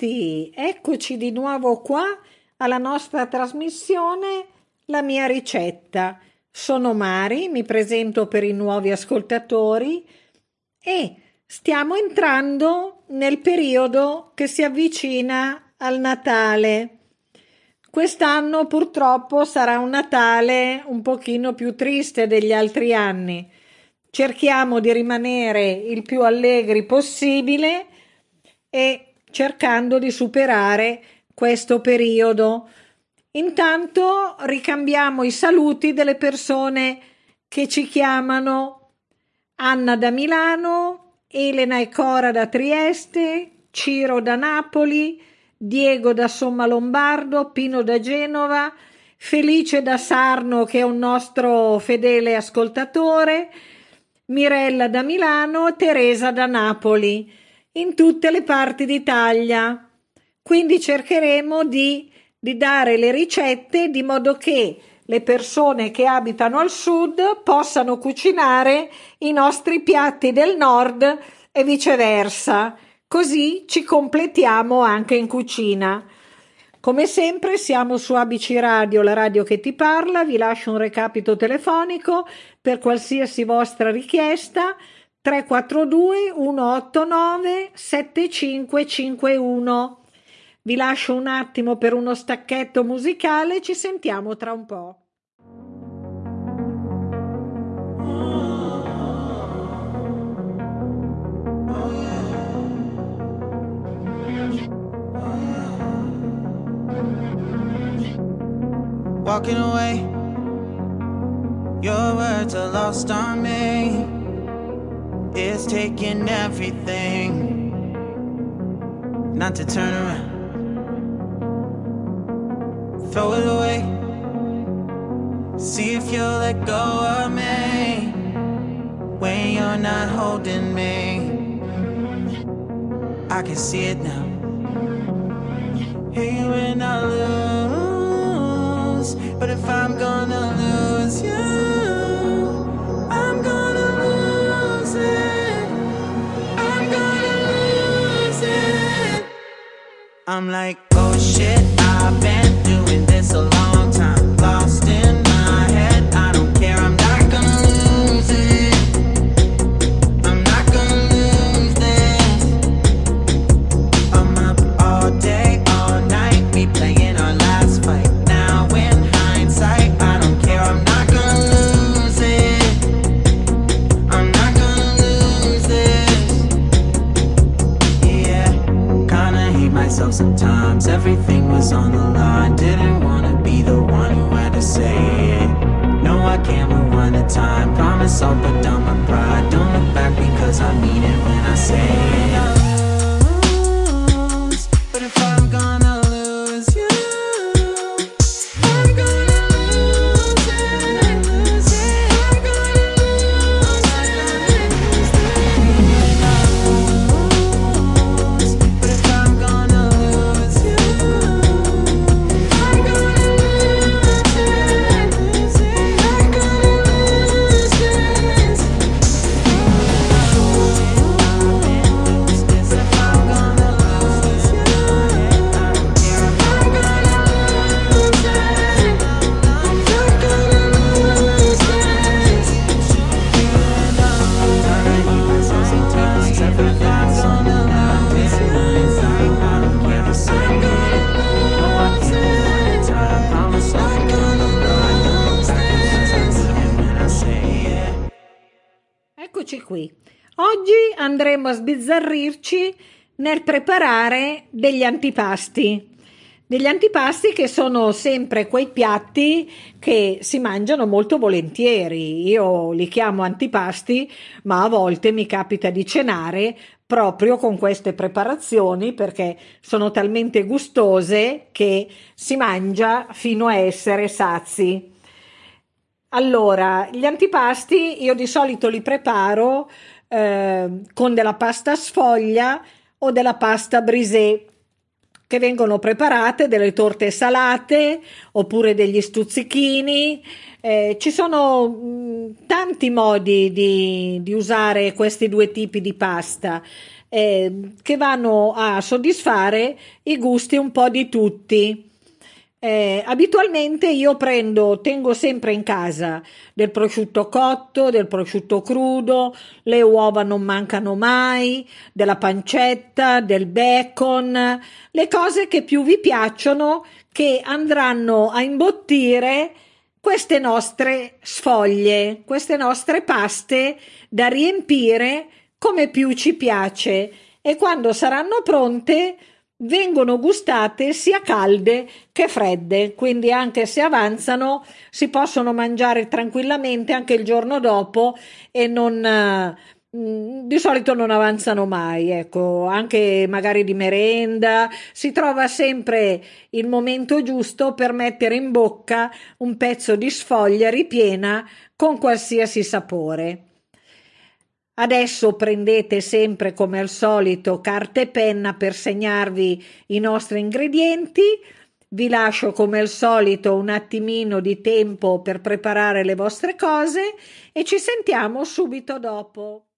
tutti! Eccoci di nuovo qua alla nostra trasmissione La mia ricetta. Sono Mari, mi presento per i nuovi ascoltatori e stiamo entrando nel periodo che si avvicina al Natale. Quest'anno purtroppo sarà un Natale un pochino più triste degli altri anni. Cerchiamo di rimanere il più allegri possibile e cercando di superare questo periodo. Intanto ricambiamo i saluti delle persone che ci chiamano Anna da Milano, Elena e Cora da Trieste, Ciro da Napoli, Diego da Somma Lombardo, Pino da Genova, Felice da Sarno che è un nostro fedele ascoltatore, Mirella da Milano, Teresa da Napoli in tutte le parti d'Italia. Quindi cercheremo di, di dare le ricette di modo che le persone che abitano al sud possano cucinare i nostri piatti del nord e viceversa. Così ci completiamo anche in cucina. Come sempre siamo su ABC Radio, la radio che ti parla, vi lascio un recapito telefonico per qualsiasi vostra richiesta 342 189 7551. Vi lascio un attimo per uno stacchetto musicale, ci sentiamo tra un po'. Walking away, your words are lost on me. It's taking everything not to turn around. Throw it away. See if you'll let go of me when you're not holding me. I can see it now. Hey, when I lose, I'm like, oh shit, I've been doing this a long Qui. Oggi andremo a sbizzarrirci nel preparare degli antipasti. Degli antipasti che sono sempre quei piatti che si mangiano molto volentieri. Io li chiamo antipasti, ma a volte mi capita di cenare proprio con queste preparazioni perché sono talmente gustose che si mangia fino a essere sazi. Allora, gli antipasti io di solito li preparo eh, con della pasta sfoglia o della pasta brisée che vengono preparate delle torte salate oppure degli stuzzichini. Eh, ci sono tanti modi di, di usare questi due tipi di pasta. eh, che vanno a soddisfare i gusti un po' di tutti. Eh, abitualmente io prendo, tengo sempre in casa del prosciutto cotto, del prosciutto crudo, le uova non mancano mai, della pancetta, del bacon, le cose che più vi piacciono che andranno a imbottire queste nostre sfoglie, queste nostre paste da riempire come più ci piace. E quando saranno pronte vengono gustate sia calde che fredde, quindi anche se avanzano si possono mangiare tranquillamente anche il giorno dopo e non mm, di solito non avanzano mai, ecco, anche magari di merenda, si trova sempre il momento giusto per mettere in bocca un pezzo di sfoglia ripiena con qualsiasi sapore. Adesso prendete sempre come al solito carta e penna per segnarvi i nostri ingredienti. Vi lascio come al solito un attimino di tempo per preparare le vostre cose e ci sentiamo subito dopo.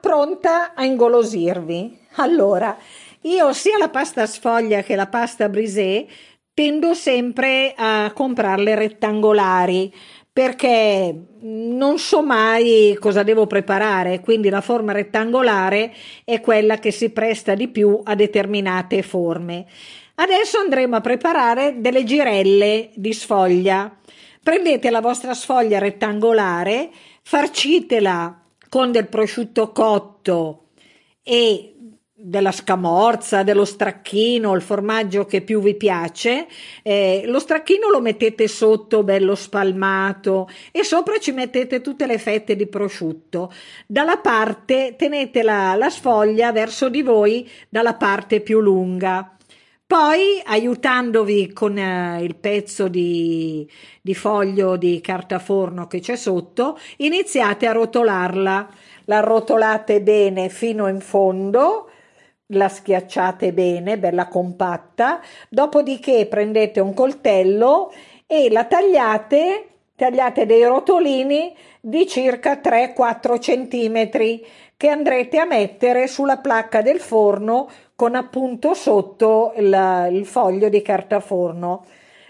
Pronta a ingolosirvi. Allora, io sia la pasta sfoglia che la pasta brisée tendo sempre a comprarle rettangolari perché non so mai cosa devo preparare, quindi la forma rettangolare è quella che si presta di più a determinate forme. Adesso andremo a preparare delle girelle di sfoglia. Prendete la vostra sfoglia rettangolare, farcitela con del prosciutto cotto e della scamorza, dello stracchino, il formaggio che più vi piace. Eh, lo stracchino lo mettete sotto bello spalmato e sopra ci mettete tutte le fette di prosciutto. Dalla parte tenete la, la sfoglia verso di voi dalla parte più lunga. Poi, aiutandovi con eh, il pezzo di, di foglio di carta forno che c'è sotto, iniziate a rotolarla. La rotolate bene fino in fondo, la schiacciate bene, bella compatta, dopodiché prendete un coltello e la tagliate, tagliate dei rotolini di circa 3-4 centimetri che andrete a mettere sulla placca del forno con appunto sotto il, il foglio di carta forno.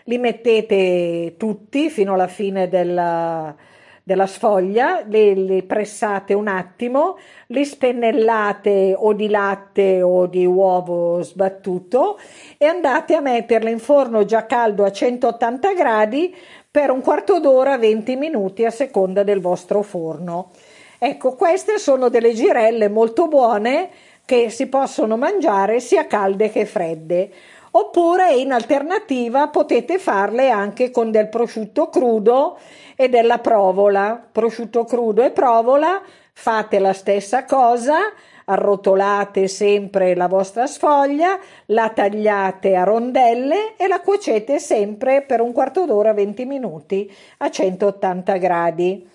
Li mettete tutti fino alla fine della, della sfoglia, le, le pressate un attimo, li spennellate o di latte o di uovo sbattuto e andate a metterle in forno già caldo a 180 gradi per un quarto d'ora, 20 minuti a seconda del vostro forno. Ecco, queste sono delle girelle molto buone che si possono mangiare sia calde che fredde. Oppure in alternativa potete farle anche con del prosciutto crudo e della provola. Prosciutto crudo e provola, fate la stessa cosa, arrotolate sempre la vostra sfoglia, la tagliate a rondelle e la cuocete sempre per un quarto d'ora 20 minuti a 180 gradi.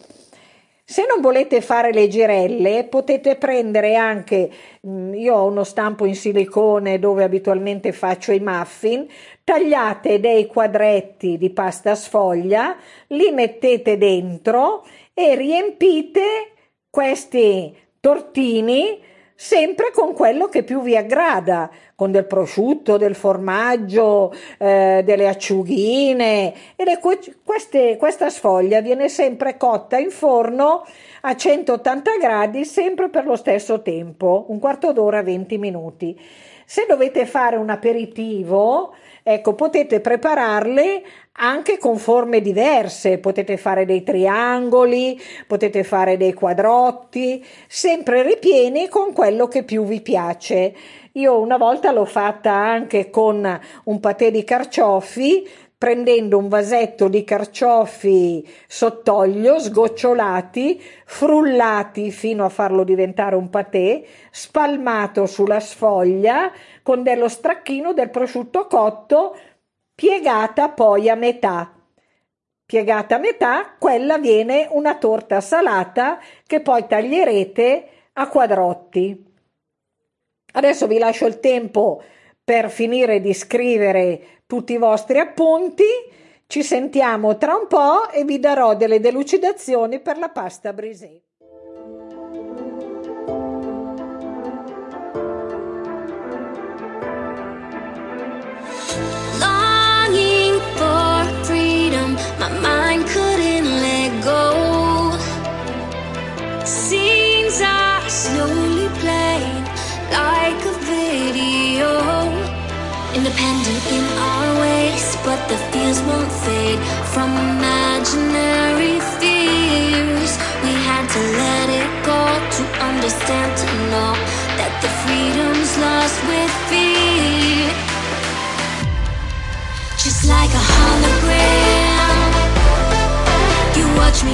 Se non volete fare le girelle, potete prendere anche, mm, io ho uno stampo in silicone dove abitualmente faccio i muffin, tagliate dei quadretti di pasta sfoglia, li mettete dentro e riempite questi tortini sempre con quello che più vi aggrada, con del prosciutto, del formaggio, eh, delle acciughine. E le, queste, questa sfoglia viene sempre cotta in forno a 180 gradi, sempre per lo stesso tempo, un quarto d'ora, 20 minuti. Se dovete fare un aperitivo, ecco, potete prepararle anche con forme diverse, potete fare dei triangoli, potete fare dei quadrotti, sempre ripieni con quello che più vi piace. Io una volta l'ho fatta anche con un patè di carciofi, prendendo un vasetto di carciofi sott'olio, sgocciolati, frullati fino a farlo diventare un patè, spalmato sulla sfoglia con dello stracchino del prosciutto cotto piegata poi a metà. Piegata a metà, quella viene una torta salata che poi taglierete a quadrotti. Adesso vi lascio il tempo per finire di scrivere tutti i vostri appunti. Ci sentiamo tra un po' e vi darò delle delucidazioni per la pasta brisée. Independent in our won't fade from imaginary fears. We had to let it go to understand, to know that the freedom's lost with fear. Just like a hologram, you watch me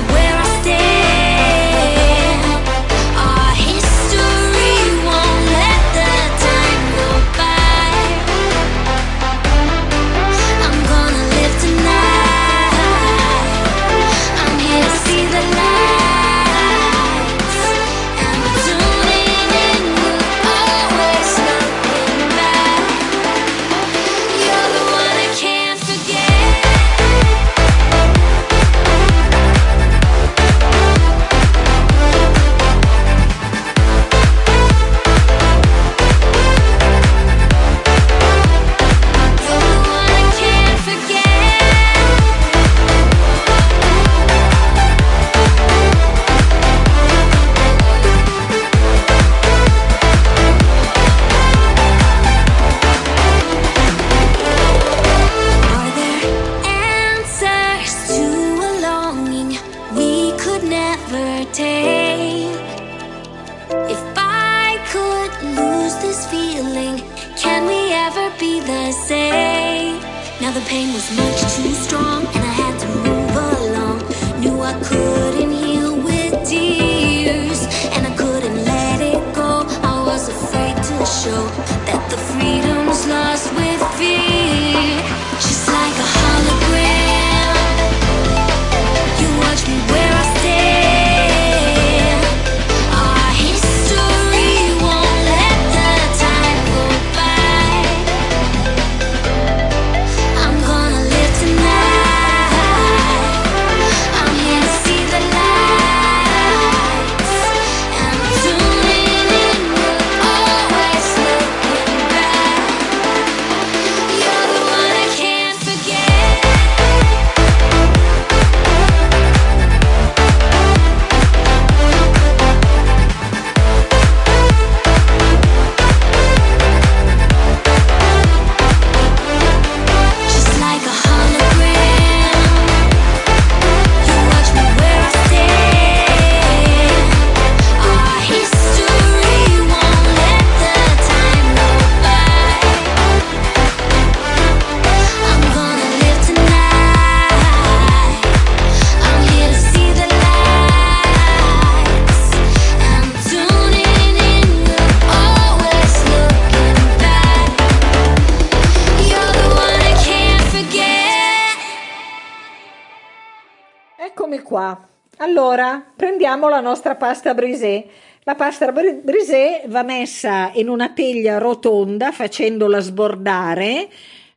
Allora, prendiamo la nostra pasta brisée. La pasta bri- brisée va messa in una teglia rotonda facendola sbordare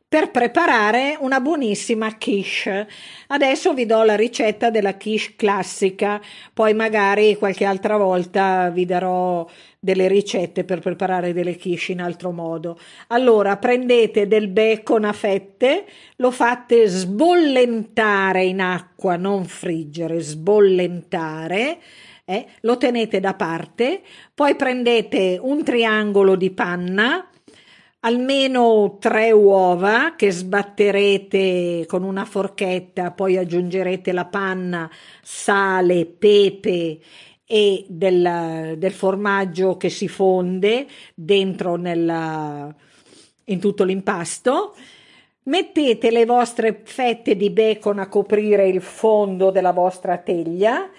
per preparare una buonissima quiche. Adesso vi do la ricetta della quiche classica, poi magari qualche altra volta vi darò delle ricette per preparare delle quiche in altro modo. Allora, prendete del bacon a fette, lo fate sbollentare in acqua, non friggere, sbollentare. Eh, lo tenete da parte, poi prendete un triangolo di panna, almeno tre uova che sbatterete con una forchetta, poi aggiungerete la panna, sale, pepe e del, del formaggio che si fonde dentro nella, in tutto l'impasto. Mettete le vostre fette di bacon a coprire il fondo della vostra teglia,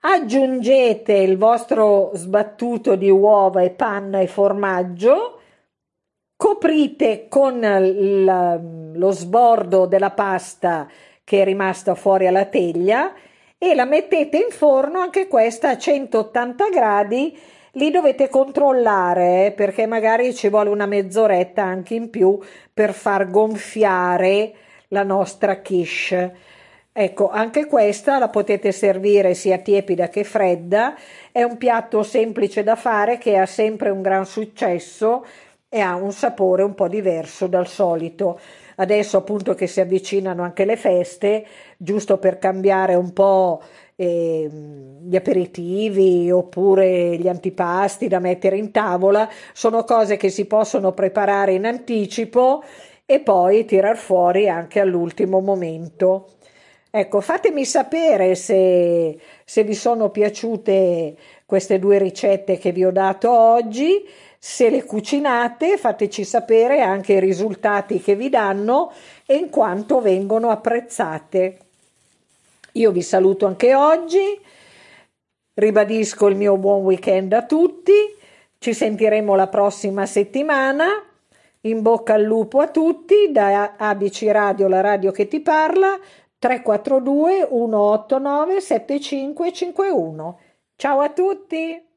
aggiungete il vostro sbattuto di uova e panna e formaggio, coprite con il- lo sbordo della pasta che è rimasta fuori alla teglia e la mettete in forno anche questa a 180 gradi. Lì dovete controllare eh, perché magari ci vuole una mezz'oretta anche in più per far gonfiare la nostra quiche. Ecco, anche questa la potete servire sia tiepida che fredda. È un piatto semplice da fare che ha sempre un gran successo e ha un sapore un po' diverso dal solito. Adesso appunto che si avvicinano anche le feste, giusto per cambiare un po' eh, gli aperitivi oppure gli antipasti da mettere in tavola, sono cose che si possono preparare in anticipo e poi tirar fuori anche all'ultimo momento. Ecco, fatemi sapere se, se vi sono piaciute queste due ricette che vi ho dato oggi. Se le cucinate, fateci sapere anche i risultati che vi danno e in quanto vengono apprezzate. Io vi saluto anche oggi, ribadisco il mio buon weekend a tutti, ci sentiremo la prossima settimana. In bocca al lupo a tutti da ABC Radio, la radio che ti parla, 342 189 7551. Ciao a tutti!